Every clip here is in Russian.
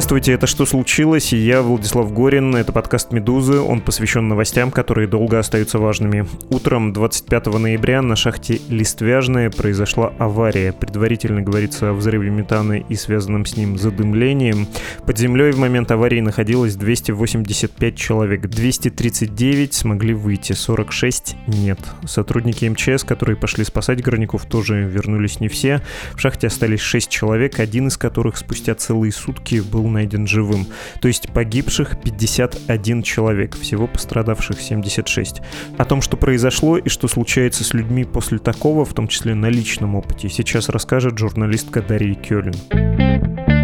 Здравствуйте, это «Что случилось?» я Владислав Горин. Это подкаст «Медузы». Он посвящен новостям, которые долго остаются важными. Утром 25 ноября на шахте Листвяжная произошла авария. Предварительно говорится о взрыве метана и связанном с ним задымлением. Под землей в момент аварии находилось 285 человек. 239 смогли выйти, 46 нет. Сотрудники МЧС, которые пошли спасать горняков, тоже вернулись не все. В шахте остались 6 человек, один из которых спустя целые сутки был найден живым. То есть погибших 51 человек, всего пострадавших 76. О том, что произошло и что случается с людьми после такого, в том числе на личном опыте, сейчас расскажет журналистка Дарья Кёлин.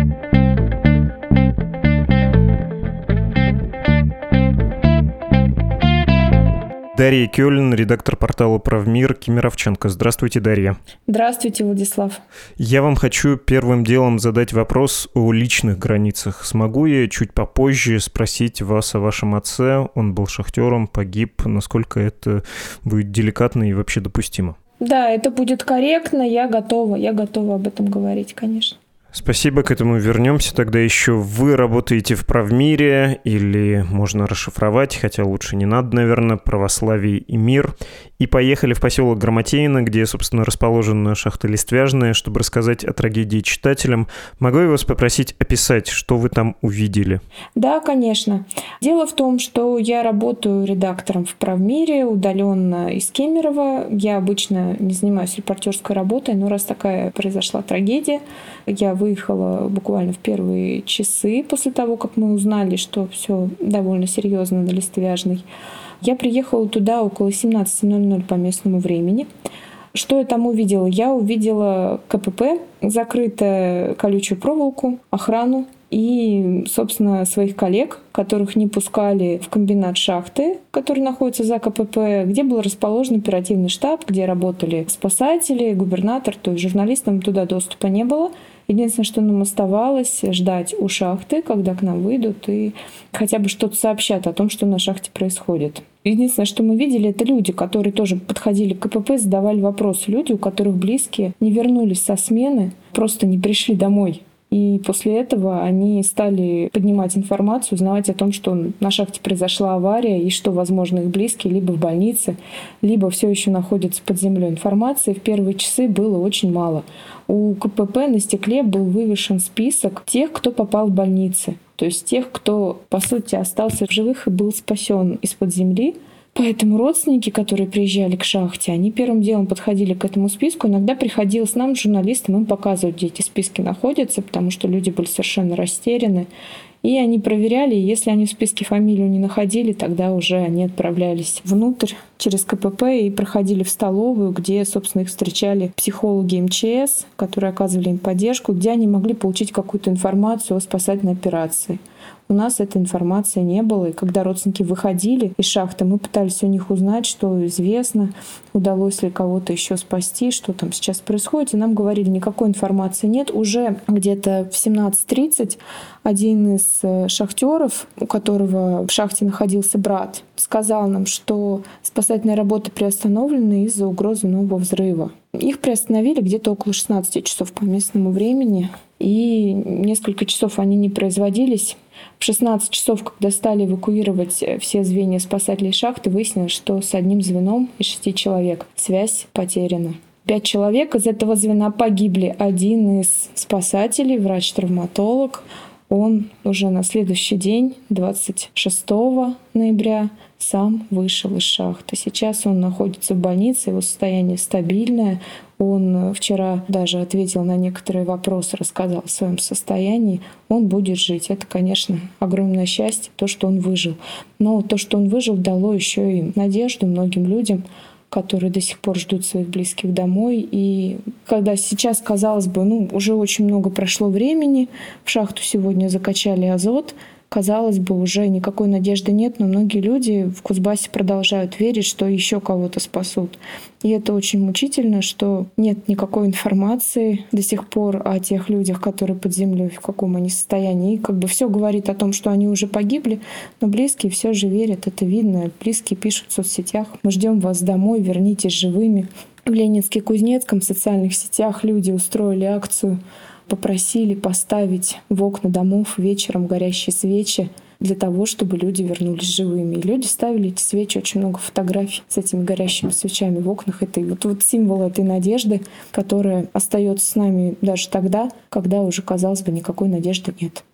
Дарья Кёлин, редактор портала «Правмир» Кемеровченко. Здравствуйте, Дарья. Здравствуйте, Владислав. Я вам хочу первым делом задать вопрос о личных границах. Смогу я чуть попозже спросить вас о вашем отце? Он был шахтером, погиб. Насколько это будет деликатно и вообще допустимо? Да, это будет корректно, я готова, я готова об этом говорить, конечно. Спасибо, к этому вернемся. Тогда еще вы работаете в правмире, или можно расшифровать, хотя лучше не надо, наверное, православие и мир. И поехали в поселок Грамотеино, где, собственно, расположена шахта Листвяжная, чтобы рассказать о трагедии читателям. Могу я вас попросить описать, что вы там увидели? Да, конечно. Дело в том, что я работаю редактором в правмире, удаленно из Кемерово. Я обычно не занимаюсь репортерской работой, но раз такая произошла трагедия, я выехала буквально в первые часы после того, как мы узнали, что все довольно серьезно на Листвяжной. Я приехала туда около 17.00 по местному времени. Что я там увидела? Я увидела КПП, закрытую колючую проволоку, охрану и, собственно, своих коллег, которых не пускали в комбинат шахты, который находится за КПП, где был расположен оперативный штаб, где работали спасатели, губернатор, то есть журналистам туда доступа не было. Единственное, что нам оставалось, ждать у шахты, когда к нам выйдут и хотя бы что-то сообщат о том, что на шахте происходит. Единственное, что мы видели, это люди, которые тоже подходили к КПП, задавали вопросы. Люди, у которых близкие не вернулись со смены, просто не пришли домой. И после этого они стали поднимать информацию, узнавать о том, что на шахте произошла авария и что, возможно, их близкие либо в больнице, либо все еще находятся под землей. Информации в первые часы было очень мало. У КПП на стекле был вывешен список тех, кто попал в больницы. То есть тех, кто, по сути, остался в живых и был спасен из-под земли. Поэтому родственники, которые приезжали к шахте, они первым делом подходили к этому списку. Иногда приходилось нам, журналистам, им показывать, где эти списки находятся, потому что люди были совершенно растеряны. И они проверяли, и если они в списке фамилию не находили, тогда уже они отправлялись внутрь через КПП и проходили в столовую, где, собственно, их встречали психологи МЧС, которые оказывали им поддержку, где они могли получить какую-то информацию о спасательной операции. У нас этой информации не было, и когда родственники выходили из шахты, мы пытались у них узнать, что известно, удалось ли кого-то еще спасти, что там сейчас происходит. И нам говорили, никакой информации нет. Уже где-то в 17.30 один из э, шахтеров, у которого в шахте находился брат, сказал нам, что спасательные работы приостановлены из-за угрозы нового взрыва. Их приостановили где-то около 16 часов по местному времени, и несколько часов они не производились. В 16 часов, когда стали эвакуировать э, все звенья спасательной шахты, выяснилось, что с одним звеном из шести человек связь потеряна. Пять человек из этого звена погибли. Один из спасателей, врач-травматолог, он уже на следующий день, 26 ноября, сам вышел из шахты. Сейчас он находится в больнице, его состояние стабильное. Он вчера даже ответил на некоторые вопросы, рассказал о своем состоянии. Он будет жить. Это, конечно, огромное счастье, то, что он выжил. Но то, что он выжил, дало еще и надежду многим людям которые до сих пор ждут своих близких домой. И когда сейчас, казалось бы, ну, уже очень много прошло времени, в шахту сегодня закачали азот, казалось бы, уже никакой надежды нет, но многие люди в Кузбассе продолжают верить, что еще кого-то спасут. И это очень мучительно, что нет никакой информации до сих пор о тех людях, которые под землей, в каком они состоянии. И как бы все говорит о том, что они уже погибли, но близкие все же верят, это видно. Близкие пишут в соцсетях, мы ждем вас домой, вернитесь живыми. В Ленинске-Кузнецком в социальных сетях люди устроили акцию попросили поставить в окна домов вечером горящие свечи для того, чтобы люди вернулись живыми. И люди ставили эти свечи, очень много фотографий с этими горящими свечами в окнах. Это вот, вот символ этой надежды, которая остается с нами даже тогда, когда уже, казалось бы, никакой надежды нет.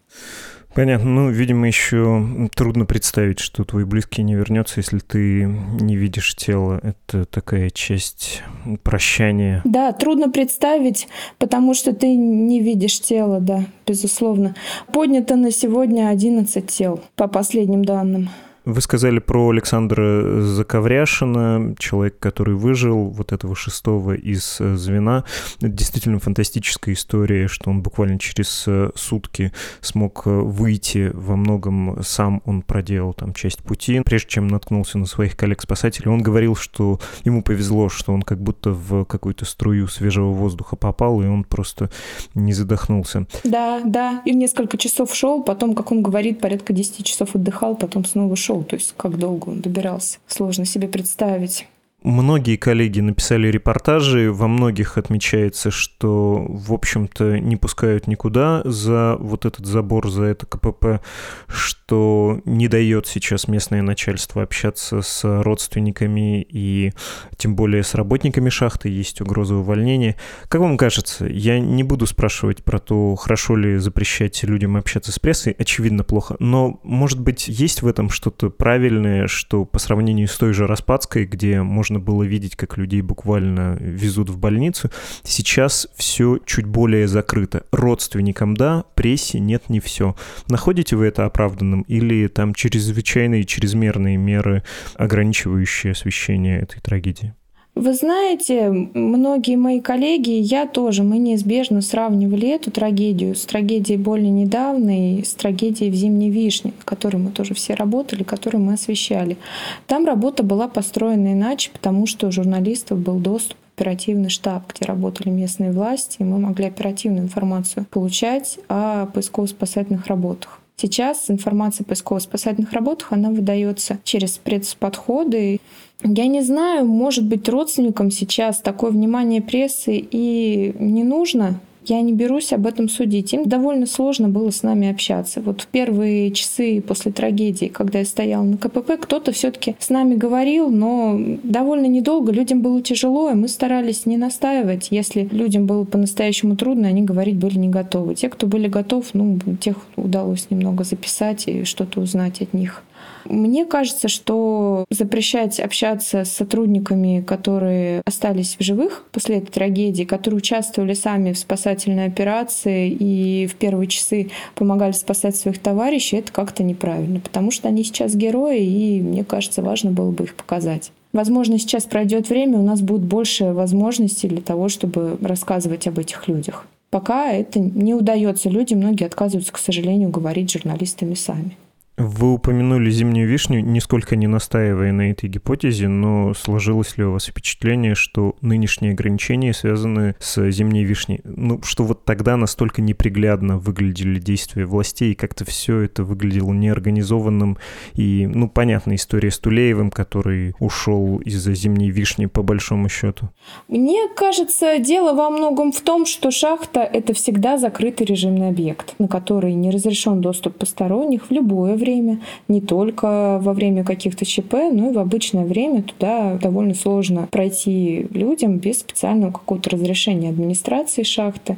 Понятно. Ну, видимо, еще трудно представить, что твой близкий не вернется, если ты не видишь тело. Это такая часть прощания. Да, трудно представить, потому что ты не видишь тело, да, безусловно. Поднято на сегодня 11 тел, по последним данным. Вы сказали про Александра Заковряшина, человек, который выжил, вот этого шестого из э, звена. Это действительно фантастическая история, что он буквально через э, сутки смог э, выйти во многом сам он проделал там часть пути, прежде чем наткнулся на своих коллег-спасателей. Он говорил, что ему повезло, что он как будто в какую-то струю свежего воздуха попал, и он просто не задохнулся. Да, да, и несколько часов шел, потом, как он говорит, порядка 10 часов отдыхал, потом снова шел шел, то есть как долго он добирался. Сложно себе представить. Многие коллеги написали репортажи, во многих отмечается, что, в общем-то, не пускают никуда за вот этот забор, за это КПП, что не дает сейчас местное начальство общаться с родственниками и тем более с работниками шахты, есть угроза увольнения. Как вам кажется, я не буду спрашивать про то, хорошо ли запрещать людям общаться с прессой, очевидно плохо, но, может быть, есть в этом что-то правильное, что по сравнению с той же Распадской, где можно можно было видеть, как людей буквально везут в больницу. Сейчас все чуть более закрыто. Родственникам да, прессе нет, не все. Находите вы это оправданным или там чрезвычайные, чрезмерные меры, ограничивающие освещение этой трагедии? Вы знаете, многие мои коллеги, я тоже, мы неизбежно сравнивали эту трагедию с трагедией более недавней, с трагедией в «Зимней вишне», в которой мы тоже все работали, которую мы освещали. Там работа была построена иначе, потому что у журналистов был доступ оперативный штаб, где работали местные власти, и мы могли оперативную информацию получать о поисково-спасательных работах. Сейчас информация о поисково-спасательных работах, она выдается через спецподходы. Я не знаю, может быть, родственникам сейчас такое внимание прессы и не нужно, я не берусь об этом судить. Им довольно сложно было с нами общаться. Вот в первые часы после трагедии, когда я стояла на КПП, кто-то все-таки с нами говорил, но довольно недолго. Людям было тяжело, и мы старались не настаивать. Если людям было по-настоящему трудно, они говорить были не готовы. Те, кто были готовы, ну, тех удалось немного записать и что-то узнать от них. Мне кажется, что запрещать общаться с сотрудниками, которые остались в живых после этой трагедии, которые участвовали сами в спасательной операции и в первые часы помогали спасать своих товарищей, это как-то неправильно, потому что они сейчас герои, и мне кажется, важно было бы их показать. Возможно, сейчас пройдет время, у нас будет больше возможностей для того, чтобы рассказывать об этих людях. Пока это не удается. Люди, многие отказываются, к сожалению, говорить с журналистами сами. Вы упомянули зимнюю вишню, нисколько не настаивая на этой гипотезе, но сложилось ли у вас впечатление, что нынешние ограничения связаны с зимней вишней? Ну, что вот тогда настолько неприглядно выглядели действия властей, и как-то все это выглядело неорганизованным. И, ну, понятная история с Тулеевым, который ушел из-за зимней вишни по большому счету. Мне кажется, дело во многом в том, что шахта — это всегда закрытый режимный объект, на который не разрешен доступ посторонних в любое время, не только во время каких-то ЧП, но и в обычное время туда довольно сложно пройти людям без специального какого-то разрешения администрации шахты.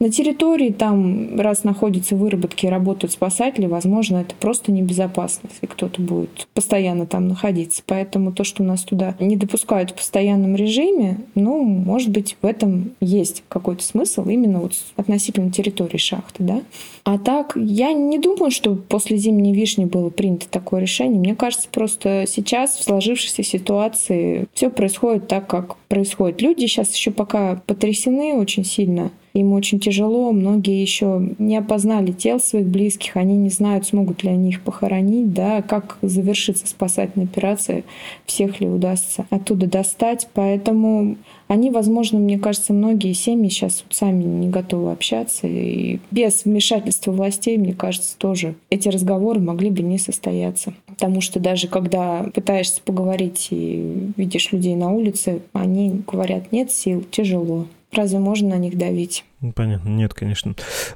На территории там, раз находятся выработки и работают спасатели, возможно, это просто небезопасно, если кто-то будет постоянно там находиться. Поэтому то, что нас туда не допускают в постоянном режиме, ну, может быть, в этом есть какой-то смысл именно вот относительно территории шахты, да. А так, я не думаю, что после зимней Вишни было принято такое решение. Мне кажется, просто сейчас в сложившейся ситуации все происходит так, как происходит. Люди сейчас еще пока потрясены очень сильно им очень тяжело, многие еще не опознали тел своих близких, они не знают, смогут ли они их похоронить, да, как завершится спасательная операция, всех ли удастся оттуда достать. Поэтому они, возможно, мне кажется, многие семьи сейчас сами не готовы общаться. И без вмешательства властей, мне кажется, тоже эти разговоры могли бы не состояться. Потому что даже когда пытаешься поговорить и видишь людей на улице, они говорят, нет сил, тяжело. Разве можно на них давить? Ну, понятно, нет, конечно.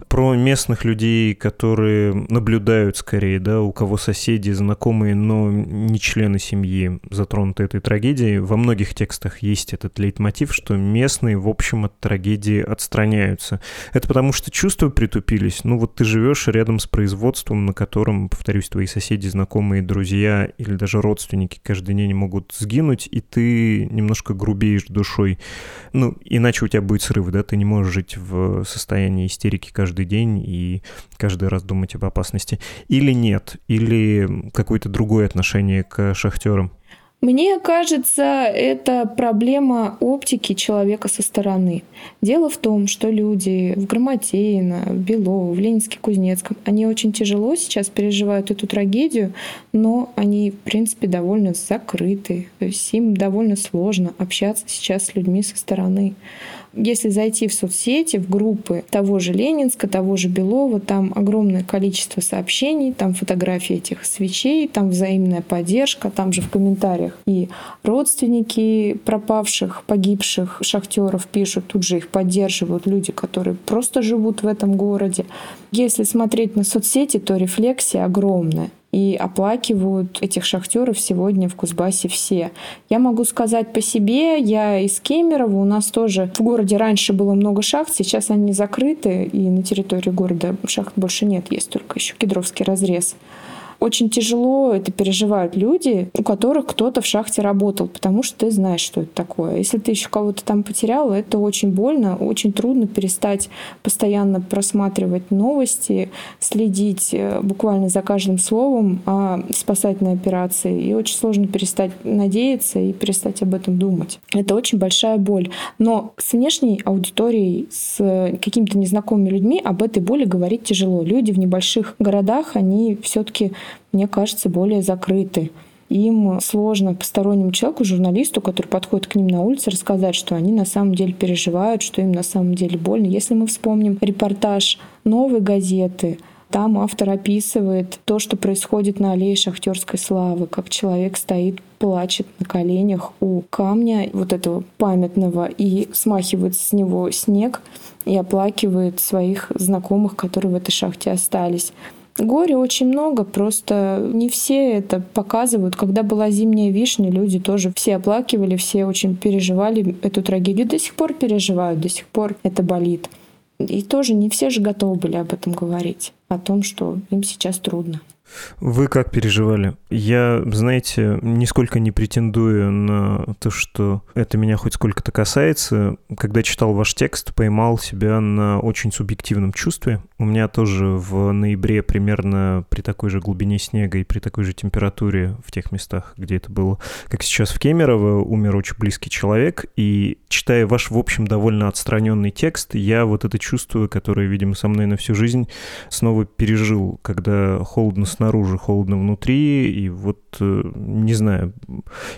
Про местных людей, которые наблюдают скорее, да, у кого соседи, знакомые, но не члены семьи затронуты этой трагедией, во многих текстах есть этот лейтмотив, что местные, в общем, от трагедии отстраняются. Это потому что чувства притупились. Ну вот ты живешь рядом с производством, на котором, повторюсь, твои соседи, знакомые, друзья или даже родственники каждый день могут сгинуть, и ты немножко грубеешь душой. Ну, иначе у тебя будет срыв, да, ты не можешь жить в состоянии истерики каждый день и каждый раз думать об опасности? Или нет? Или какое-то другое отношение к шахтерам? Мне кажется, это проблема оптики человека со стороны. Дело в том, что люди в Грамотеино, в Белово, в Ленинске-Кузнецком, они очень тяжело сейчас переживают эту трагедию, но они, в принципе, довольно закрыты. То есть им довольно сложно общаться сейчас с людьми со стороны. Если зайти в соцсети, в группы того же Ленинска, того же Белова, там огромное количество сообщений, там фотографии этих свечей, там взаимная поддержка, там же в комментариях и родственники пропавших, погибших шахтеров пишут, тут же их поддерживают люди, которые просто живут в этом городе. Если смотреть на соцсети, то рефлексия огромная и оплакивают этих шахтеров сегодня в Кузбассе все. Я могу сказать по себе, я из Кемерово, у нас тоже в городе раньше было много шахт, сейчас они закрыты, и на территории города шахт больше нет, есть только еще Кедровский разрез. Очень тяжело это переживают люди, у которых кто-то в шахте работал, потому что ты знаешь, что это такое. Если ты еще кого-то там потерял, это очень больно, очень трудно перестать постоянно просматривать новости, следить э, буквально за каждым словом о спасательной операции. И очень сложно перестать надеяться и перестать об этом думать. Это очень большая боль. Но с внешней аудиторией, с какими-то незнакомыми людьми об этой боли говорить тяжело. Люди в небольших городах, они все-таки мне кажется, более закрыты. Им сложно постороннему человеку, журналисту, который подходит к ним на улице, рассказать, что они на самом деле переживают, что им на самом деле больно. Если мы вспомним репортаж новой газеты, там автор описывает то, что происходит на аллее шахтерской славы, как человек стоит, плачет на коленях у камня вот этого памятного и смахивает с него снег и оплакивает своих знакомых, которые в этой шахте остались. Горя очень много, просто не все это показывают. Когда была зимняя вишня, люди тоже все оплакивали, все очень переживали эту трагедию. До сих пор переживают, до сих пор это болит. И тоже не все же готовы были об этом говорить, о том, что им сейчас трудно. Вы как переживали? Я, знаете, нисколько не претендую на то, что это меня хоть сколько-то касается. Когда читал ваш текст, поймал себя на очень субъективном чувстве. У меня тоже в ноябре примерно при такой же глубине снега и при такой же температуре в тех местах, где это было, как сейчас в Кемерово, умер очень близкий человек. И читая ваш, в общем, довольно отстраненный текст, я вот это чувство, которое, видимо, со мной на всю жизнь, снова пережил, когда холодно снаружи, холодно внутри, и вот, э, не знаю,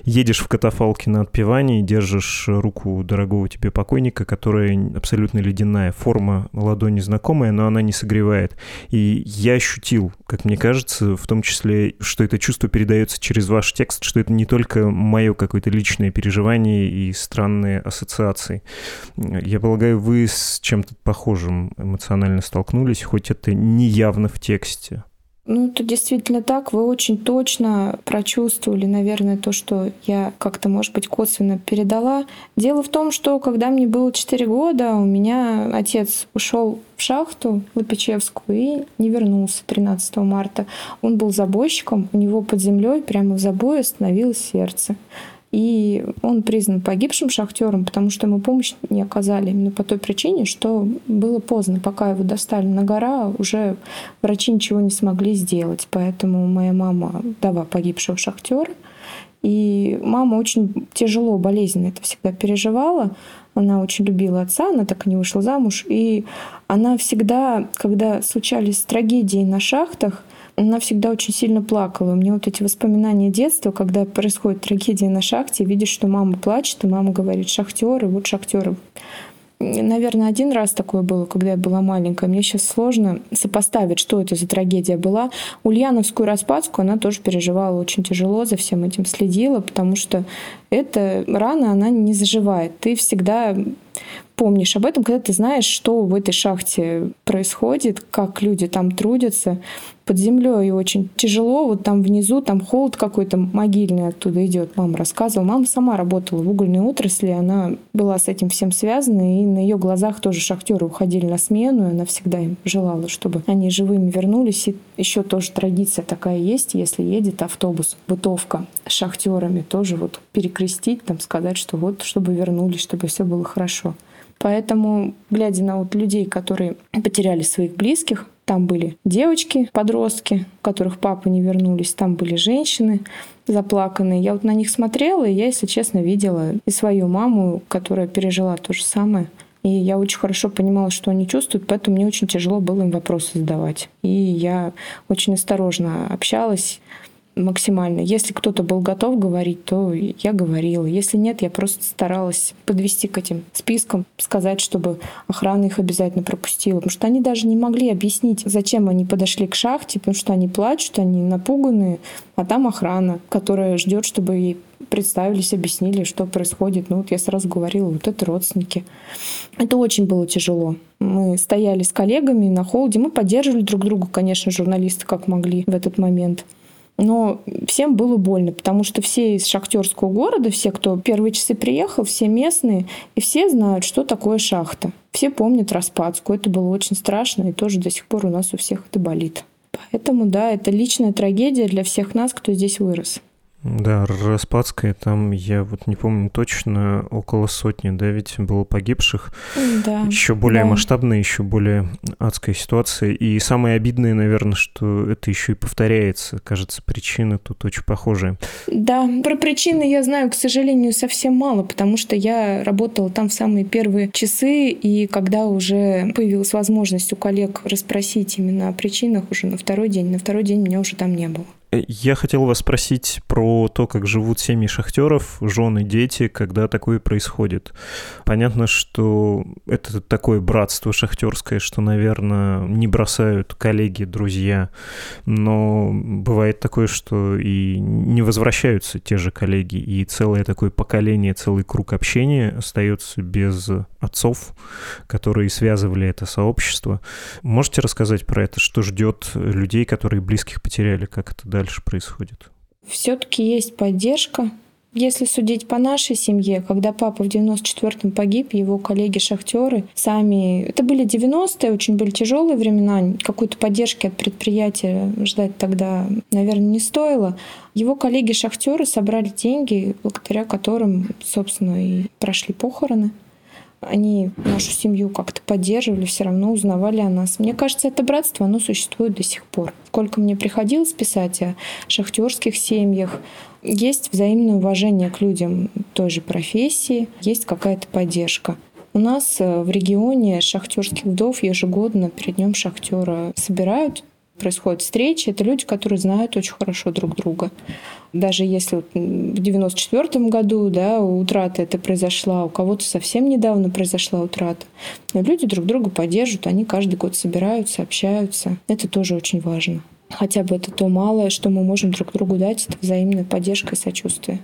едешь в катафалке на отпевании, держишь руку дорогого тебе покойника, которая абсолютно ледяная, форма ладони знакомая, но она не согревает. И я ощутил, как мне кажется, в том числе, что это чувство передается через ваш текст, что это не только мое какое-то личное переживание и странные ассоциации. Я полагаю, вы с чем-то похожим эмоционально столкнулись, хоть это не явно в тексте. Ну, это действительно так. Вы очень точно прочувствовали, наверное, то, что я как-то, может быть, косвенно передала. Дело в том, что когда мне было 4 года, у меня отец ушел в шахту Лопичевскую и не вернулся 13 марта. Он был забойщиком, у него под землей прямо в забое остановилось сердце. И он признан погибшим шахтером, потому что ему помощь не оказали именно по той причине, что было поздно. Пока его достали на гора, уже врачи ничего не смогли сделать. Поэтому моя мама дава погибшего шахтера. И мама очень тяжело, болезненно это всегда переживала. Она очень любила отца, она так и не вышла замуж. И она всегда, когда случались трагедии на шахтах, она всегда очень сильно плакала. У меня вот эти воспоминания детства, когда происходит трагедия на шахте, видишь, что мама плачет, и мама говорит, шахтеры, вот шахтеры. Наверное, один раз такое было, когда я была маленькая. Мне сейчас сложно сопоставить, что это за трагедия была. Ульяновскую распадку она тоже переживала очень тяжело, за всем этим следила, потому что эта рана, она не заживает. Ты всегда помнишь об этом, когда ты знаешь, что в этой шахте происходит, как люди там трудятся под землей, и очень тяжело, вот там внизу, там холод какой-то могильный оттуда идет. Мама рассказывала. Мама сама работала в угольной отрасли, она была с этим всем связана, и на ее глазах тоже шахтеры уходили на смену, и она всегда им желала, чтобы они живыми вернулись. И еще тоже традиция такая есть, если едет автобус, бытовка с шахтерами, тоже вот перекрестить, там сказать, что вот, чтобы вернулись, чтобы все было хорошо. Поэтому, глядя на вот людей, которые потеряли своих близких, там были девочки, подростки, у которых папы не вернулись, там были женщины заплаканные. Я вот на них смотрела, и я, если честно, видела и свою маму, которая пережила то же самое. И я очень хорошо понимала, что они чувствуют, поэтому мне очень тяжело было им вопросы задавать. И я очень осторожно общалась максимально. Если кто-то был готов говорить, то я говорила. Если нет, я просто старалась подвести к этим спискам, сказать, чтобы охрана их обязательно пропустила. Потому что они даже не могли объяснить, зачем они подошли к шахте, потому что они плачут, они напуганные, а там охрана, которая ждет, чтобы ей представились, объяснили, что происходит. Ну вот я сразу говорила, вот это родственники. Это очень было тяжело. Мы стояли с коллегами на холоде, мы поддерживали друг друга, конечно, журналисты как могли в этот момент. Но всем было больно, потому что все из шахтерского города, все, кто первые часы приехал, все местные, и все знают, что такое шахта. Все помнят Распадскую. Это было очень страшно, и тоже до сих пор у нас у всех это болит. Поэтому, да, это личная трагедия для всех нас, кто здесь вырос. Да, Распадская, там, я вот не помню точно, около сотни, да, ведь было погибших. Да. Еще более да. масштабная, еще более адская ситуация. И самое обидное, наверное, что это еще и повторяется. Кажется, причины тут очень похожие. Да, про причины я знаю, к сожалению, совсем мало, потому что я работала там в самые первые часы, и когда уже появилась возможность у коллег расспросить именно о причинах уже на второй день, на второй день меня уже там не было. Я хотел вас спросить про то, как живут семьи шахтеров, жены, дети, когда такое происходит. Понятно, что это такое братство шахтерское, что, наверное, не бросают коллеги, друзья, но бывает такое, что и не возвращаются те же коллеги, и целое такое поколение, целый круг общения остается без отцов, которые связывали это сообщество. Можете рассказать про это, что ждет людей, которые близких потеряли, как это дальше происходит? Все-таки есть поддержка. Если судить по нашей семье, когда папа в 94-м погиб, его коллеги-шахтеры сами... Это были 90-е, очень были тяжелые времена. Какой-то поддержки от предприятия ждать тогда, наверное, не стоило. Его коллеги-шахтеры собрали деньги, благодаря которым, собственно, и прошли похороны они нашу семью как-то поддерживали, все равно узнавали о нас. Мне кажется, это братство, оно существует до сих пор. Сколько мне приходилось писать о шахтерских семьях, есть взаимное уважение к людям той же профессии, есть какая-то поддержка. У нас э, в регионе шахтерских вдов ежегодно перед днем шахтера собирают происходят встречи, это люди, которые знают очень хорошо друг друга. Даже если в 94 году да, утрата это произошла, у кого-то совсем недавно произошла утрата, но люди друг друга поддерживают, они каждый год собираются, общаются. Это тоже очень важно. Хотя бы это то малое, что мы можем друг другу дать, это взаимная поддержка и сочувствие.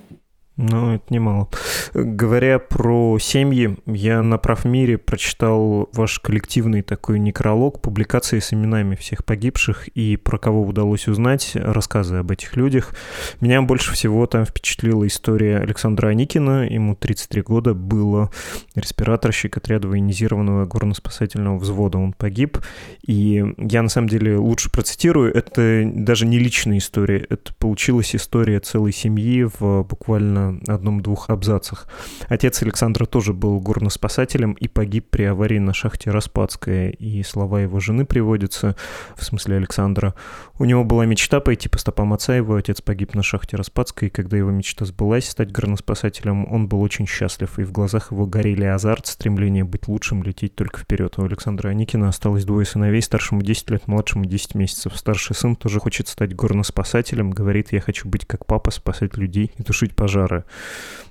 Ну, это немало. Говоря про семьи, я на Правмире прочитал ваш коллективный такой некролог, публикации с именами всех погибших и про кого удалось узнать, рассказы об этих людях. Меня больше всего там впечатлила история Александра Аникина. Ему 33 года, было респираторщик отряда военизированного горно-спасательного взвода. Он погиб. И я, на самом деле, лучше процитирую. Это даже не личная история. Это получилась история целой семьи в буквально на одном-двух абзацах. Отец Александра тоже был горноспасателем и погиб при аварии на шахте Распадская, и слова его жены приводятся, в смысле Александра. У него была мечта пойти по стопам отца, его отец погиб на шахте Распадской, и когда его мечта сбылась стать горноспасателем, он был очень счастлив, и в глазах его горели азарт, стремление быть лучшим, лететь только вперед. У Александра Аникина осталось двое сыновей, старшему 10 лет, младшему 10 месяцев. Старший сын тоже хочет стать горноспасателем, говорит, я хочу быть как папа, спасать людей и тушить пожары.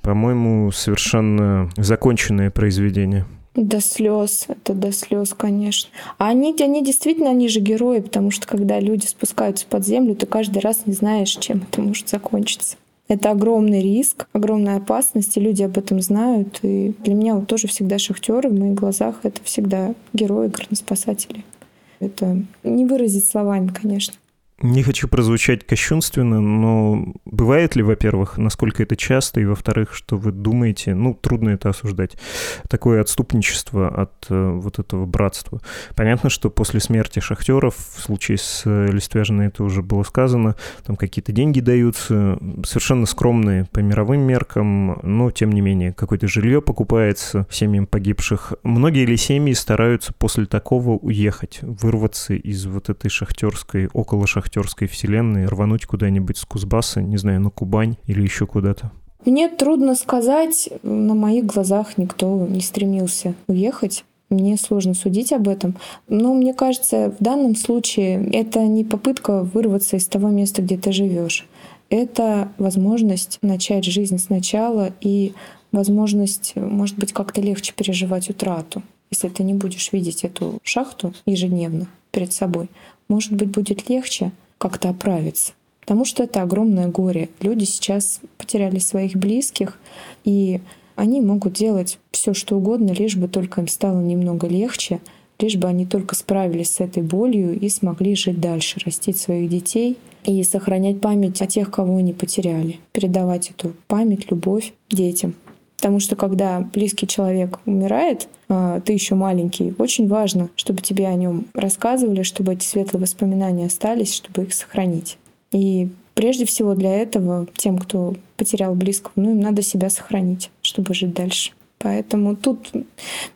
По-моему, совершенно законченное произведение. До слез, это до слез, конечно. А они, они действительно, они же герои, потому что когда люди спускаются под землю, ты каждый раз не знаешь, чем это может закончиться. Это огромный риск, огромная опасность, и люди об этом знают. И для меня вот тоже всегда шахтеры в моих глазах это всегда герои, горноспасатели. Это не выразить словами, конечно. Не хочу прозвучать кощунственно, но бывает ли, во-первых, насколько это часто, и, во-вторых, что вы думаете, ну, трудно это осуждать, такое отступничество от э, вот этого братства. Понятно, что после смерти шахтеров, в случае с э, Листвяжиной это уже было сказано, там какие-то деньги даются, совершенно скромные по мировым меркам, но, тем не менее, какое-то жилье покупается семьям погибших. Многие ли семьи стараются после такого уехать, вырваться из вот этой шахтерской, около шахтерской шахтерской вселенной, рвануть куда-нибудь с Кузбасса, не знаю, на Кубань или еще куда-то? Мне трудно сказать, на моих глазах никто не стремился уехать. Мне сложно судить об этом. Но мне кажется, в данном случае это не попытка вырваться из того места, где ты живешь. Это возможность начать жизнь сначала и возможность, может быть, как-то легче переживать утрату. Если ты не будешь видеть эту шахту ежедневно перед собой, может быть, будет легче как-то оправиться. Потому что это огромное горе. Люди сейчас потеряли своих близких, и они могут делать все, что угодно, лишь бы только им стало немного легче, лишь бы они только справились с этой болью и смогли жить дальше, растить своих детей и сохранять память о тех, кого они потеряли, передавать эту память, любовь детям. Потому что когда близкий человек умирает, а, ты еще маленький, очень важно, чтобы тебе о нем рассказывали, чтобы эти светлые воспоминания остались, чтобы их сохранить. И прежде всего для этого тем, кто потерял близкого, ну им надо себя сохранить, чтобы жить дальше. Поэтому тут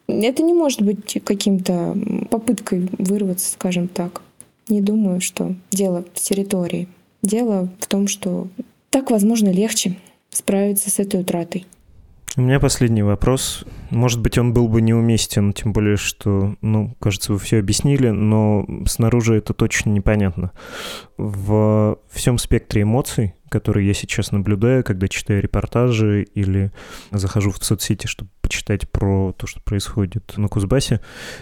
это не может быть каким-то попыткой вырваться, скажем так. Не думаю, что дело в территории. Дело в том, что так, возможно, легче справиться с этой утратой. У меня последний вопрос. Может быть, он был бы неуместен, тем более, что, ну, кажется, вы все объяснили, но снаружи это точно непонятно. В всем спектре эмоций, которые я сейчас наблюдаю, когда читаю репортажи или захожу в соцсети, чтобы почитать про то, что происходит на Кузбассе,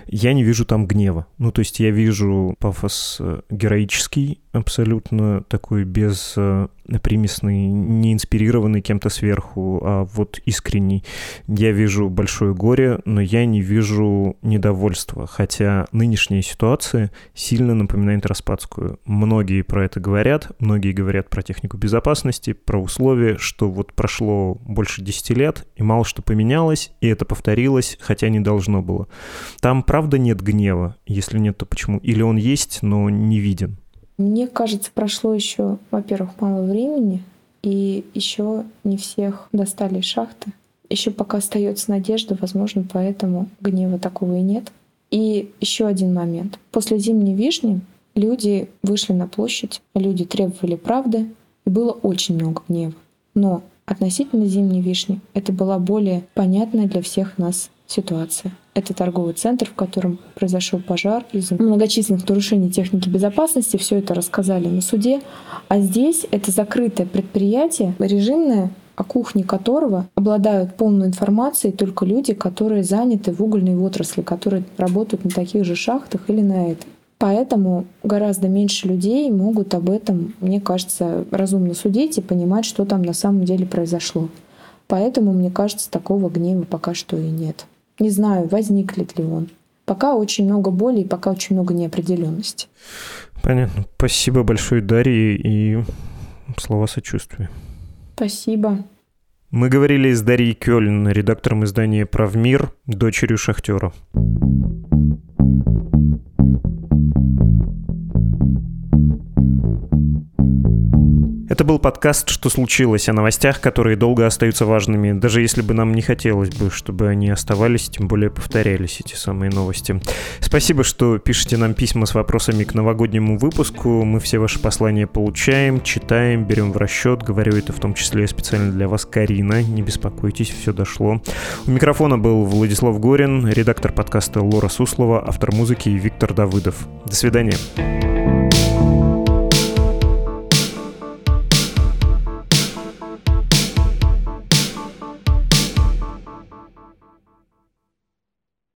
я не вижу там гнева. Ну, то есть я вижу пафос э, героический, абсолютно такой без э, примесный, не инспирированный кем-то сверху, а вот искренний. Я вижу большое горе, но я не вижу недовольства, хотя нынешняя ситуация сильно напоминает распадскую. Многие про это говорят, многие говорят про технику безопасности, про условия, что вот прошло больше 10 лет, и мало что поменялось, и это повторилось, хотя не должно было. Там правда нет гнева? Если нет, то почему? Или он есть, но не виден? Мне кажется, прошло еще, во-первых, мало времени, и еще не всех достали из шахты. Еще пока остается надежда, возможно, поэтому гнева такого и нет. И еще один момент. После зимней вишни люди вышли на площадь, люди требовали правды, и было очень много гнева. Но относительно зимней вишни это была более понятная для всех нас ситуация. Это торговый центр, в котором произошел пожар из-за многочисленных нарушений техники безопасности. Все это рассказали на суде. А здесь это закрытое предприятие, режимное, о кухне которого обладают полной информацией только люди, которые заняты в угольной отрасли, которые работают на таких же шахтах или на этой. Поэтому гораздо меньше людей могут об этом, мне кажется, разумно судить и понимать, что там на самом деле произошло. Поэтому, мне кажется, такого гнева пока что и нет. Не знаю, возникнет ли он. Пока очень много боли и пока очень много неопределенности. Понятно. Спасибо большое, Дарья, и слова сочувствия. Спасибо. Мы говорили с Дарьей Кёльн, редактором издания «Правмир», дочерью шахтера. Это был подкаст «Что случилось?» о новостях, которые долго остаются важными, даже если бы нам не хотелось бы, чтобы они оставались, тем более повторялись эти самые новости. Спасибо, что пишете нам письма с вопросами к новогоднему выпуску. Мы все ваши послания получаем, читаем, берем в расчет. Говорю это в том числе специально для вас, Карина. Не беспокойтесь, все дошло. У микрофона был Владислав Горин, редактор подкаста Лора Суслова, автор музыки Виктор Давыдов. До свидания.